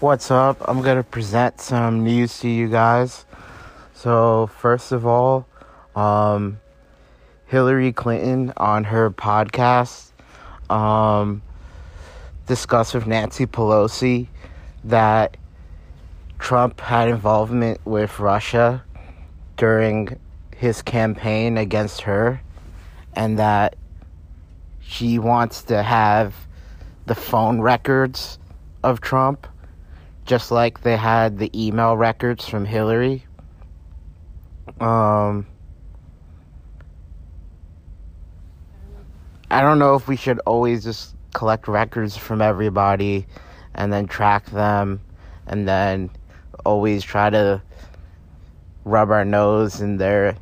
What's up? I'm gonna present some news to you guys. So, first of all, um, Hillary Clinton on her podcast um, discussed with Nancy Pelosi that Trump had involvement with Russia during his campaign against her, and that she wants to have the phone records of Trump just like they had the email records from Hillary. Um, I don't know if we should always just collect records from everybody and then track them and then always try to rub our nose in their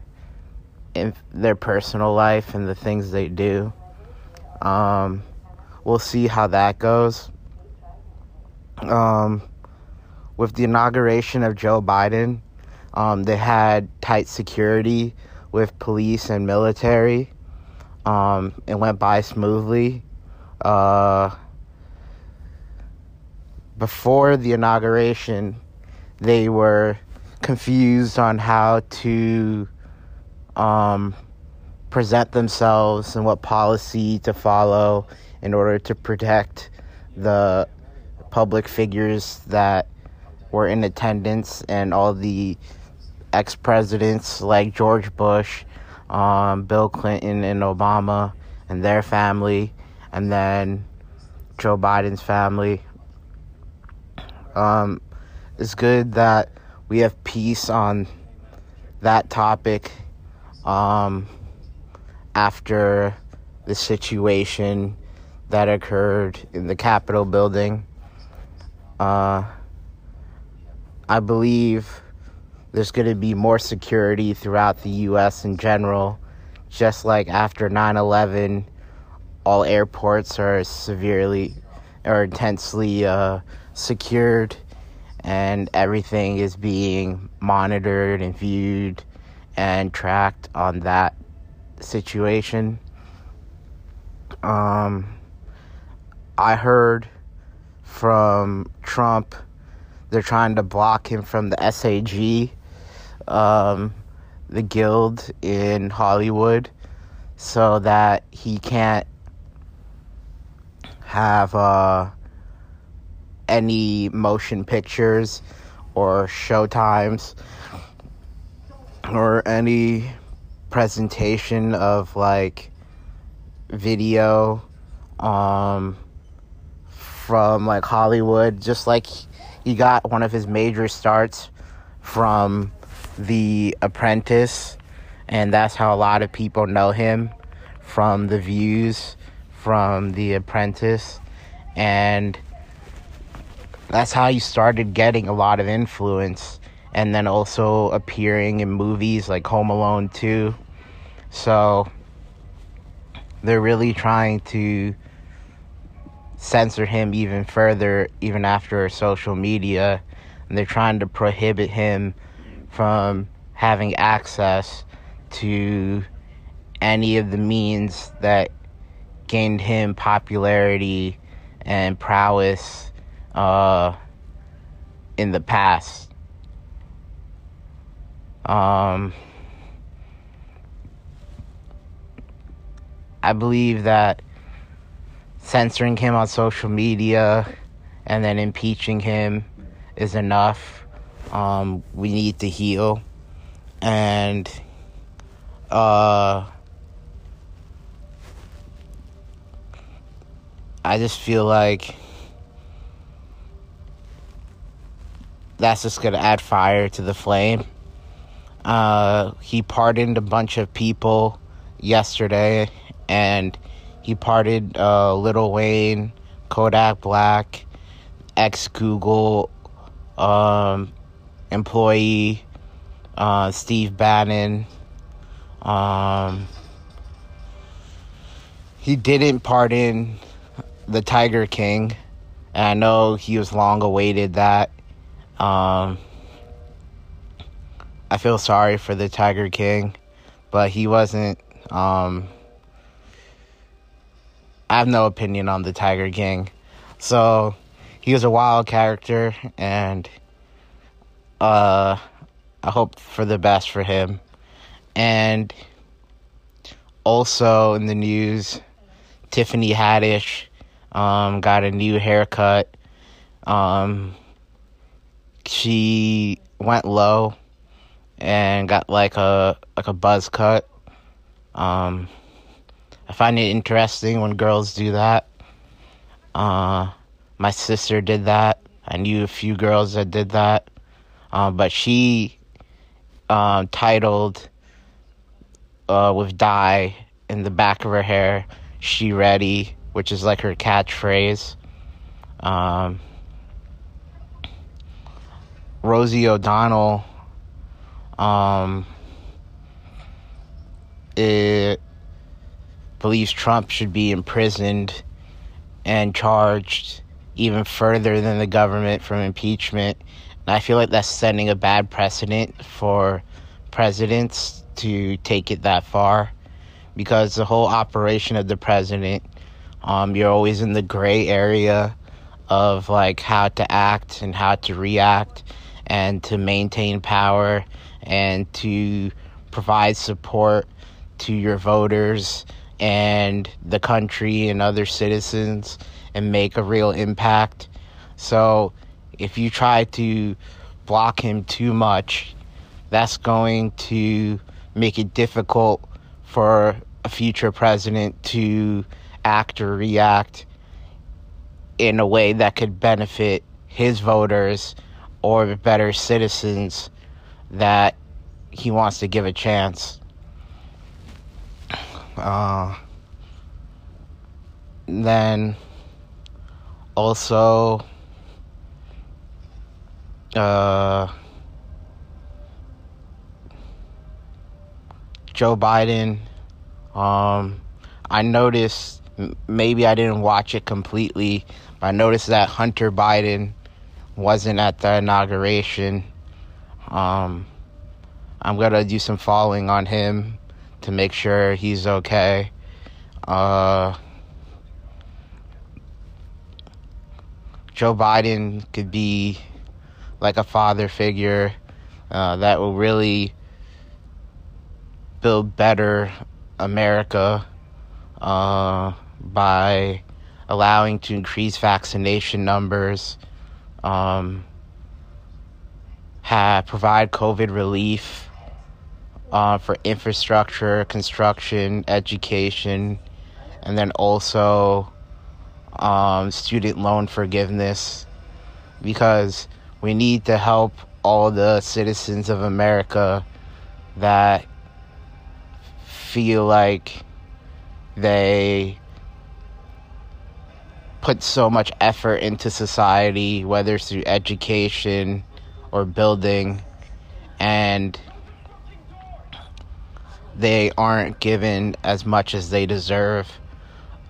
in their personal life and the things they do. Um, we'll see how that goes. Um, with the inauguration of Joe Biden, um, they had tight security with police and military. Um, it went by smoothly. Uh, before the inauguration, they were confused on how to um, present themselves and what policy to follow in order to protect the public figures that were in attendance, and all the ex presidents like George Bush, um, Bill Clinton, and Obama, and their family, and then Joe Biden's family. Um, it's good that we have peace on that topic um, after the situation that occurred in the Capitol building. Uh, I believe there's going to be more security throughout the U.S. in general, just like after 9 11, all airports are severely or intensely uh, secured and everything is being monitored and viewed and tracked on that situation. Um, I heard from Trump they're trying to block him from the SAG, um, the guild in Hollywood, so that he can't have uh, any motion pictures or showtimes or any presentation of like video um, from like Hollywood, just like he got one of his major starts from The Apprentice, and that's how a lot of people know him from the views from The Apprentice, and that's how he started getting a lot of influence, and then also appearing in movies like Home Alone 2. So they're really trying to censor him even further, even after social media. And they're trying to prohibit him from having access to any of the means that gained him popularity and prowess uh, in the past. Um, I believe that censoring him on social media and then impeaching him is enough. Um, we need to heal. And uh, I just feel like that's just going to add fire to the flame. Uh, he pardoned a bunch of people yesterday, and he parted uh, Lil Wayne, Kodak Black, ex Google um, employee, uh, Steve Bannon. Um, he didn't pardon the Tiger King. And I know he was long awaited that. Um, I feel sorry for the Tiger King, but he wasn't um, I have no opinion on the Tiger King. So he was a wild character, and uh, I hope for the best for him. And also in the news, Tiffany Haddish um, got a new haircut. Um, she went low and got like a like a buzz cut. Um, I find it interesting when girls do that. Uh, my sister did that. I knew a few girls that did that. Uh, but she uh, titled uh, with dye in the back of her hair, She Ready, which is like her catchphrase. Um, Rosie O'Donnell um, it believes Trump should be imprisoned and charged even further than the government from impeachment. And I feel like that's setting a bad precedent for presidents to take it that far because the whole operation of the president, um, you're always in the gray area of like how to act and how to react and to maintain power and to provide support to your voters and the country and other citizens and make a real impact. So if you try to block him too much, that's going to make it difficult for a future president to act or react in a way that could benefit his voters or better citizens that he wants to give a chance. Uh, then also uh, Joe Biden. Um, I noticed maybe I didn't watch it completely, but I noticed that Hunter Biden wasn't at the inauguration. Um, I'm gonna do some following on him to make sure he's okay. Uh, Joe Biden could be like a father figure uh, that will really build better America uh, by allowing to increase vaccination numbers, um, have, provide COVID relief uh, for infrastructure, construction, education, and then also um, student loan forgiveness. Because we need to help all the citizens of America that feel like they put so much effort into society, whether through education or building, and they aren't given as much as they deserve.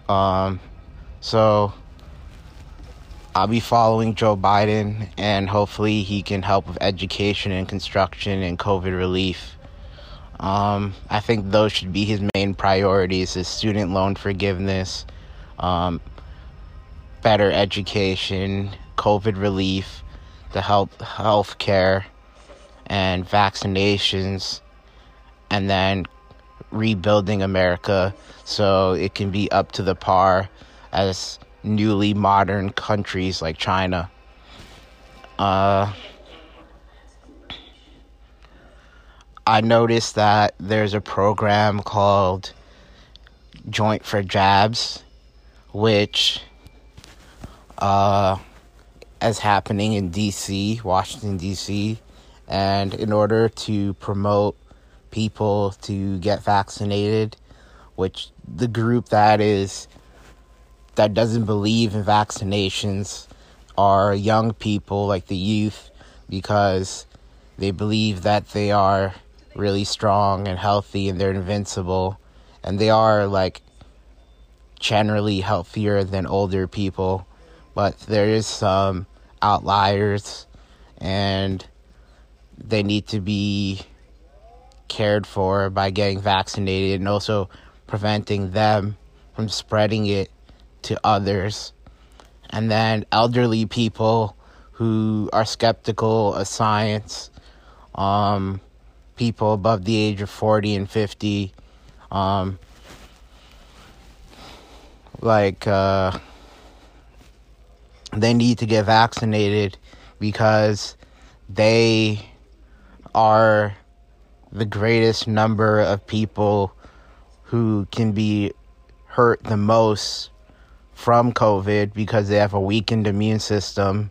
Um, so I'll be following Joe Biden, and hopefully he can help with education and construction and COVID relief. Um, I think those should be his main priorities: is student loan forgiveness, um, better education, COVID relief, the health health care, and vaccinations, and then rebuilding America so it can be up to the par as newly modern countries like China. Uh, I noticed that there's a program called Joint for Jabs, which uh, is happening in DC, Washington, DC. And in order to promote people to get vaccinated, which the group that is that doesn't believe in vaccinations are young people like the youth because they believe that they are really strong and healthy and they're invincible. And they are like generally healthier than older people. But there is some outliers and they need to be cared for by getting vaccinated and also preventing them from spreading it to others. and then elderly people who are skeptical of science, um, people above the age of 40 and 50, um, like, uh, they need to get vaccinated because they are the greatest number of people who can be hurt the most from COVID because they have a weakened immune system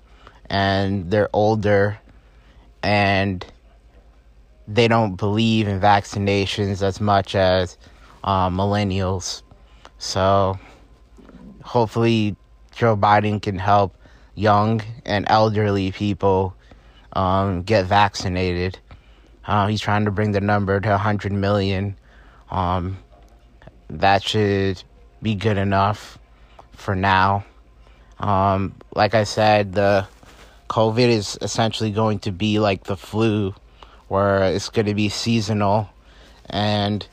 and they're older and they don't believe in vaccinations as much as uh, millennials. So hopefully Joe Biden can help young and elderly people um, get vaccinated. Uh, he's trying to bring the number to 100 million. Um, that should be good enough for now. Um, like I said, the COVID is essentially going to be like the flu, where it's going to be seasonal and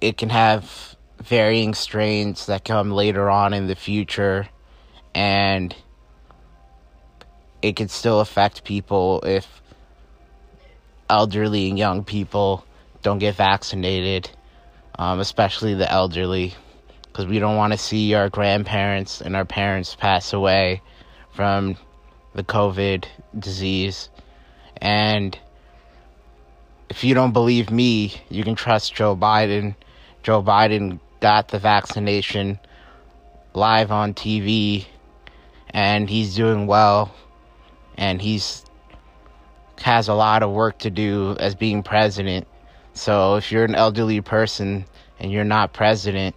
it can have varying strains that come later on in the future and it could still affect people if elderly and young people don't get vaccinated, um, especially the elderly, because we don't want to see our grandparents and our parents pass away from the COVID disease. And if you don't believe me, you can trust Joe Biden. Joe Biden got the vaccination live on TV and he's doing well and he's has a lot of work to do as being president. So if you're an elderly person and you're not president,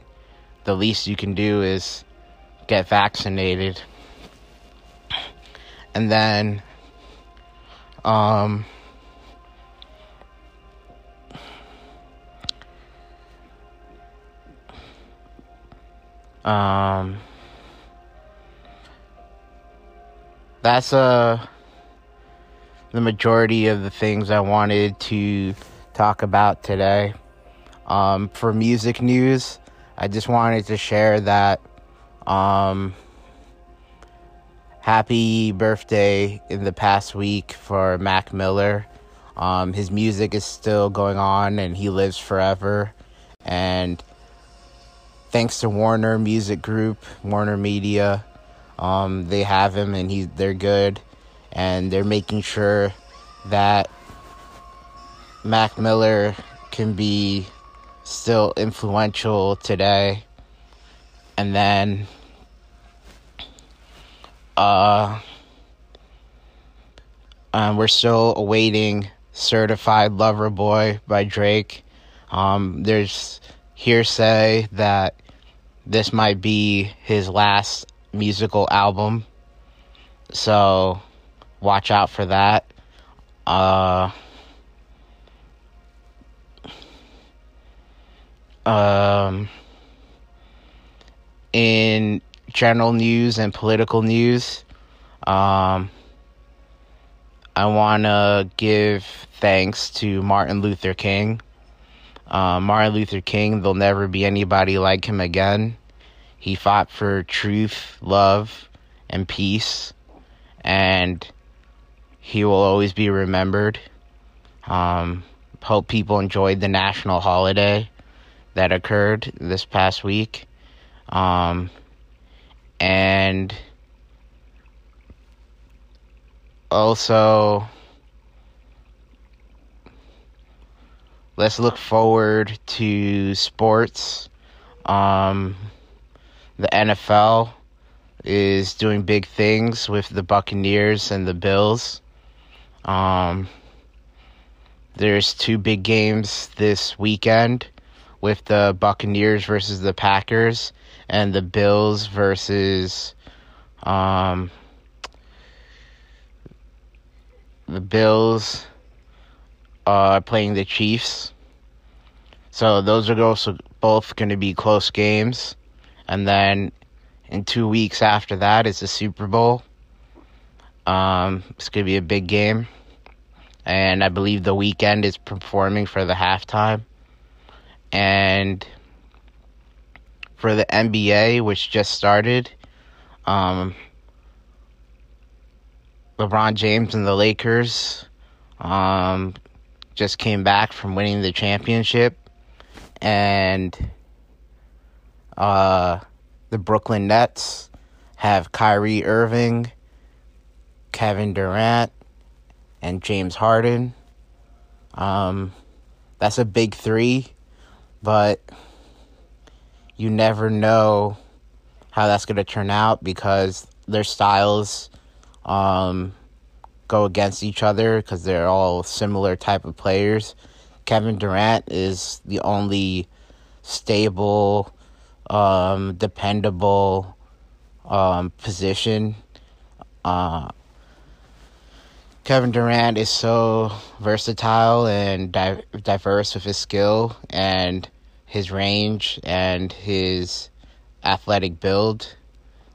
the least you can do is get vaccinated. And then um um that's uh the majority of the things I wanted to talk about today. Um, for music news, I just wanted to share that um, happy birthday in the past week for Mac Miller. Um, his music is still going on and he lives forever. And thanks to Warner Music Group, Warner Media, um, they have him and he they're good and they're making sure that Mac Miller can be still influential today. And then uh, um, we're still awaiting Certified Lover Boy by Drake. Um, there's hearsay that this might be his last musical album. So watch out for that. Uh, um, in general news and political news, um, I want to give thanks to Martin Luther King. Uh, Martin Luther King, there'll never be anybody like him again. He fought for truth, love, and peace, and he will always be remembered. Um, hope people enjoyed the national holiday that occurred this past week. Um, and also, let's look forward to sports. Um, the NFL is doing big things with the Buccaneers and the Bills. Um, there's two big games this weekend with the Buccaneers versus the Packers and the Bills versus um, the Bills are playing the Chiefs. So those are also both going to be close games. And then in two weeks after that is the Super Bowl. Um, it's going to be a big game. And I believe the weekend is performing for the halftime. And for the NBA, which just started. Um, LeBron James and the Lakers um, just came back from winning the championship, and uh, the Brooklyn Nets have Kyrie Irving, Kevin Durant, and James Harden. Um, that's a big three, but you never know how that's going to turn out because their styles um, go against each other because they're all similar type of players. Kevin Durant is the only stable, um, dependable um, position. Uh, Kevin Durant is so versatile and di- diverse with his skill and his range and his athletic build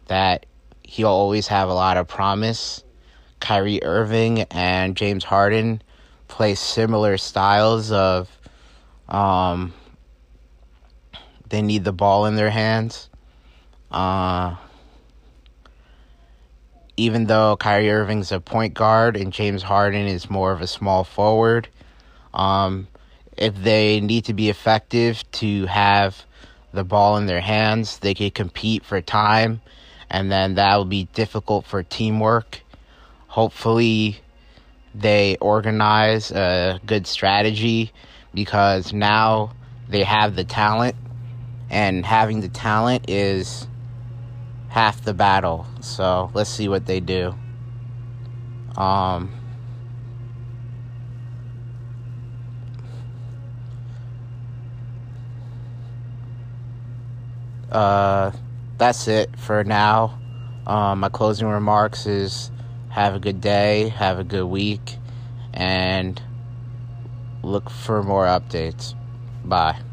that he'll always have a lot of promise. Kyrie Irving and James Harden play similar styles of um, they need the ball in their hands. Uh, even though Kyrie Irving's a point guard and James Harden is more of a small forward, um, if they need to be effective to have the ball in their hands, they could compete for time, and then that will be difficult for teamwork. Hopefully, they organize a good strategy because now they have the talent, and having the talent is half the battle. So let's see what they do. Um, uh, that's it for now. Um, my closing remarks is have a good day, have a good week, and look for more updates. Bye.